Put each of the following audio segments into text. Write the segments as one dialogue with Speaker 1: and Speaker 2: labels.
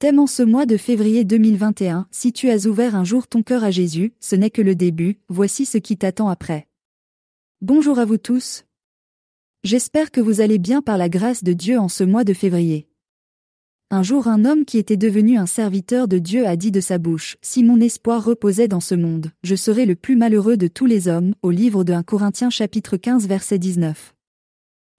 Speaker 1: Thème en ce mois de février 2021, si tu as ouvert un jour ton cœur à Jésus, ce n'est que le début, voici ce qui t'attend après. Bonjour à vous tous. J'espère que vous allez bien par la grâce de Dieu en ce mois de février. Un jour un homme qui était devenu un serviteur de Dieu a dit de sa bouche, Si mon espoir reposait dans ce monde, je serais le plus malheureux de tous les hommes, au livre de 1 Corinthiens chapitre 15 verset 19.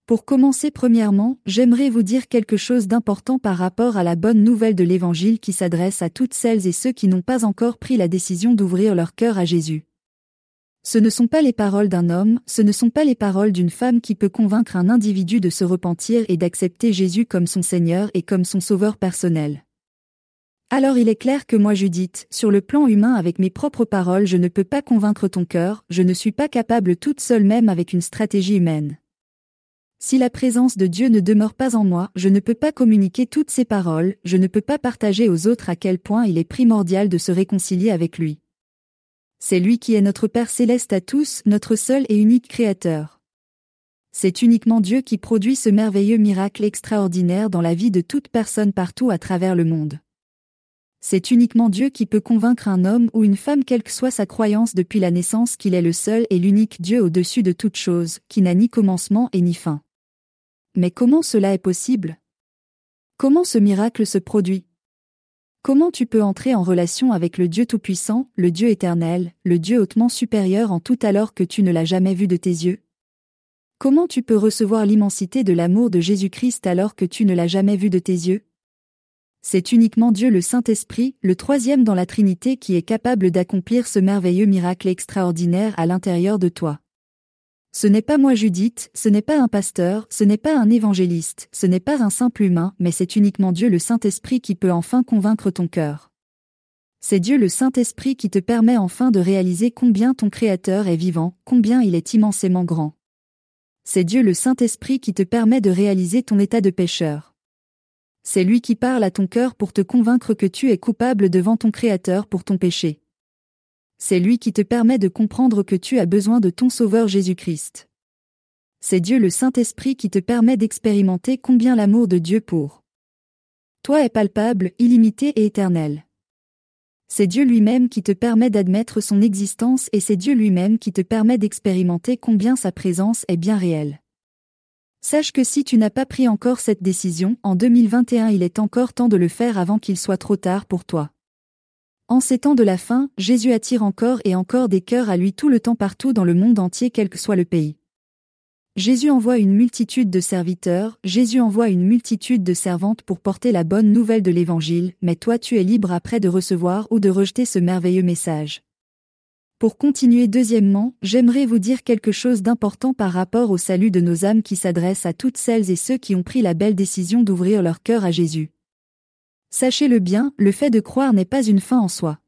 Speaker 1: Pour commencer premièrement, j'aimerais vous dire quelque chose d'important par rapport à la bonne nouvelle de l'Évangile qui s'adresse à toutes celles et ceux qui n'ont pas encore pris la décision d'ouvrir leur cœur à Jésus. Ce ne sont pas les paroles d'un homme, ce ne sont pas les paroles d'une femme qui peut convaincre un individu de se repentir et d'accepter Jésus comme son Seigneur et comme son Sauveur personnel. Alors il est clair que moi Judith, sur le plan humain avec mes propres paroles je ne peux pas convaincre ton cœur, je ne suis pas capable toute seule même avec une stratégie humaine. Si la présence de Dieu ne demeure pas en moi, je ne peux pas communiquer toutes ces paroles, je ne peux pas partager aux autres à quel point il est primordial de se réconcilier avec lui. C'est lui qui est notre Père céleste à tous, notre seul et unique Créateur. C'est uniquement Dieu qui produit ce merveilleux miracle extraordinaire dans la vie de toute personne partout à travers le monde. C'est uniquement Dieu qui peut convaincre un homme ou une femme quelle que soit sa croyance depuis la naissance qu'il est le seul et l'unique Dieu au-dessus de toute chose, qui n'a ni commencement et ni fin. Mais comment cela est possible? Comment ce miracle se produit? Comment tu peux entrer en relation avec le Dieu Tout-Puissant, le Dieu éternel, le Dieu hautement supérieur en tout alors que tu ne l'as jamais vu de tes yeux? Comment tu peux recevoir l'immensité de l'amour de Jésus-Christ alors que tu ne l'as jamais vu de tes yeux? C'est uniquement Dieu le Saint-Esprit, le troisième dans la Trinité qui est capable d'accomplir ce merveilleux miracle extraordinaire à l'intérieur de toi. Ce n'est pas moi Judith, ce n'est pas un pasteur, ce n'est pas un évangéliste, ce n'est pas un simple humain, mais c'est uniquement Dieu le Saint-Esprit qui peut enfin convaincre ton cœur. C'est Dieu le Saint-Esprit qui te permet enfin de réaliser combien ton Créateur est vivant, combien il est immensément grand. C'est Dieu le Saint-Esprit qui te permet de réaliser ton état de pécheur. C'est lui qui parle à ton cœur pour te convaincre que tu es coupable devant ton Créateur pour ton péché. C'est lui qui te permet de comprendre que tu as besoin de ton Sauveur Jésus-Christ. C'est Dieu le Saint-Esprit qui te permet d'expérimenter combien l'amour de Dieu pour toi est palpable, illimité et éternel. C'est Dieu lui-même qui te permet d'admettre son existence et c'est Dieu lui-même qui te permet d'expérimenter combien sa présence est bien réelle. Sache que si tu n'as pas pris encore cette décision, en 2021 il est encore temps de le faire avant qu'il soit trop tard pour toi. En ces temps de la fin, Jésus attire encore et encore des cœurs à lui tout le temps partout dans le monde entier quel que soit le pays. Jésus envoie une multitude de serviteurs, Jésus envoie une multitude de servantes pour porter la bonne nouvelle de l'Évangile, mais toi tu es libre après de recevoir ou de rejeter ce merveilleux message. Pour continuer deuxièmement, j'aimerais vous dire quelque chose d'important par rapport au salut de nos âmes qui s'adresse à toutes celles et ceux qui ont pris la belle décision d'ouvrir leur cœur à Jésus. Sachez-le bien, le fait de croire n'est pas une fin en soi.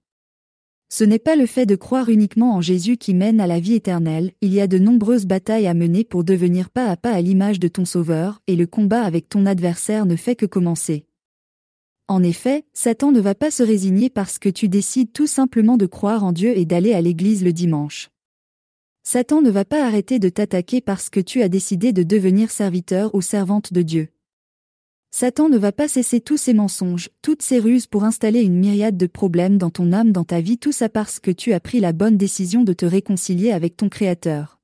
Speaker 1: Ce n'est pas le fait de croire uniquement en Jésus qui mène à la vie éternelle, il y a de nombreuses batailles à mener pour devenir pas à pas à l'image de ton Sauveur, et le combat avec ton adversaire ne fait que commencer. En effet, Satan ne va pas se résigner parce que tu décides tout simplement de croire en Dieu et d'aller à l'église le dimanche. Satan ne va pas arrêter de t'attaquer parce que tu as décidé de devenir serviteur ou servante de Dieu. Satan ne va pas cesser tous ses mensonges, toutes ses ruses pour installer une myriade de problèmes dans ton âme, dans ta vie, tout ça parce que tu as pris la bonne décision de te réconcilier avec ton Créateur.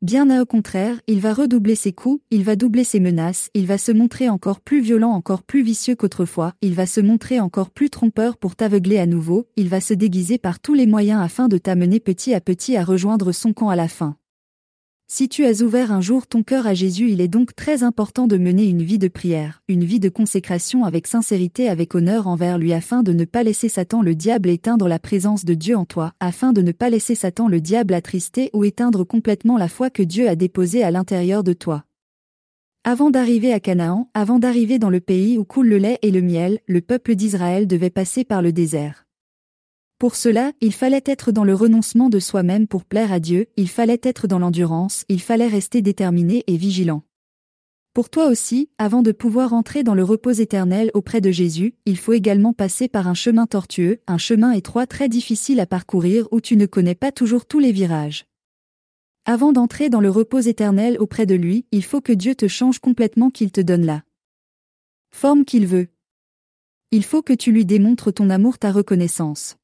Speaker 1: Bien au contraire, il va redoubler ses coups, il va doubler ses menaces, il va se montrer encore plus violent, encore plus vicieux qu'autrefois, il va se montrer encore plus trompeur pour t'aveugler à nouveau, il va se déguiser par tous les moyens afin de t'amener petit à petit à rejoindre son camp à la fin. Si tu as ouvert un jour ton cœur à Jésus, il est donc très important de mener une vie de prière, une vie de consécration avec sincérité, avec honneur envers lui afin de ne pas laisser Satan le diable éteindre la présence de Dieu en toi, afin de ne pas laisser Satan le diable attrister ou éteindre complètement la foi que Dieu a déposée à l'intérieur de toi. Avant d'arriver à Canaan, avant d'arriver dans le pays où coule le lait et le miel, le peuple d'Israël devait passer par le désert. Pour cela, il fallait être dans le renoncement de soi-même pour plaire à Dieu, il fallait être dans l'endurance, il fallait rester déterminé et vigilant. Pour toi aussi, avant de pouvoir entrer dans le repos éternel auprès de Jésus, il faut également passer par un chemin tortueux, un chemin étroit très difficile à parcourir où tu ne connais pas toujours tous les virages. Avant d'entrer dans le repos éternel auprès de lui, il faut que Dieu te change complètement qu'il te donne la forme qu'il veut. Il faut que tu lui démontres ton amour, ta reconnaissance.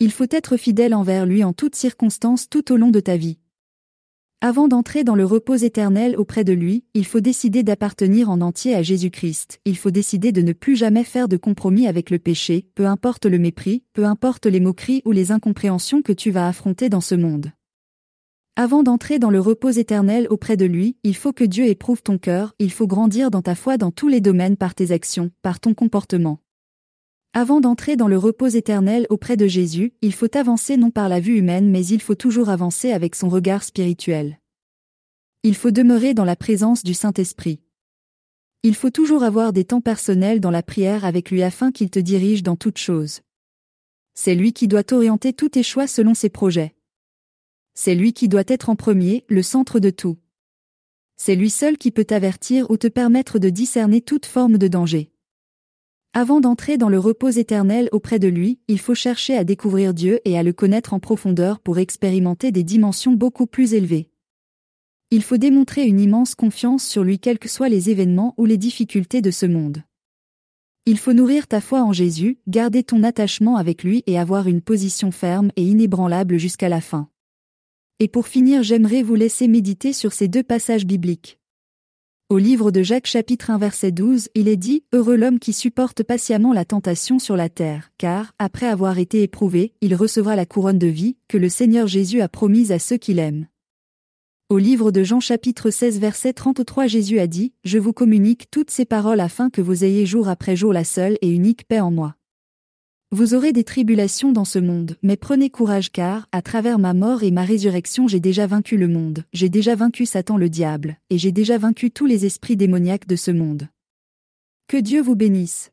Speaker 1: Il faut être fidèle envers lui en toutes circonstances tout au long de ta vie. Avant d'entrer dans le repos éternel auprès de lui, il faut décider d'appartenir en entier à Jésus-Christ, il faut décider de ne plus jamais faire de compromis avec le péché, peu importe le mépris, peu importe les moqueries ou les incompréhensions que tu vas affronter dans ce monde. Avant d'entrer dans le repos éternel auprès de lui, il faut que Dieu éprouve ton cœur, il faut grandir dans ta foi dans tous les domaines par tes actions, par ton comportement. Avant d'entrer dans le repos éternel auprès de Jésus, il faut avancer non par la vue humaine mais il faut toujours avancer avec son regard spirituel. Il faut demeurer dans la présence du Saint-Esprit. Il faut toujours avoir des temps personnels dans la prière avec lui afin qu'il te dirige dans toutes choses. C'est lui qui doit orienter tous tes choix selon ses projets. C'est lui qui doit être en premier, le centre de tout. C'est lui seul qui peut t'avertir ou te permettre de discerner toute forme de danger. Avant d'entrer dans le repos éternel auprès de lui, il faut chercher à découvrir Dieu et à le connaître en profondeur pour expérimenter des dimensions beaucoup plus élevées. Il faut démontrer une immense confiance sur lui quels que soient les événements ou les difficultés de ce monde. Il faut nourrir ta foi en Jésus, garder ton attachement avec lui et avoir une position ferme et inébranlable jusqu'à la fin. Et pour finir j'aimerais vous laisser méditer sur ces deux passages bibliques. Au livre de Jacques chapitre 1 verset 12, il est dit, Heureux l'homme qui supporte patiemment la tentation sur la terre, car, après avoir été éprouvé, il recevra la couronne de vie, que le Seigneur Jésus a promise à ceux qui l'aiment. Au livre de Jean chapitre 16 verset 33 Jésus a dit, Je vous communique toutes ces paroles afin que vous ayez jour après jour la seule et unique paix en moi. Vous aurez des tribulations dans ce monde, mais prenez courage car, à travers ma mort et ma résurrection j'ai déjà vaincu le monde, j'ai déjà vaincu Satan le diable, et j'ai déjà vaincu tous les esprits démoniaques de ce monde. Que Dieu vous bénisse.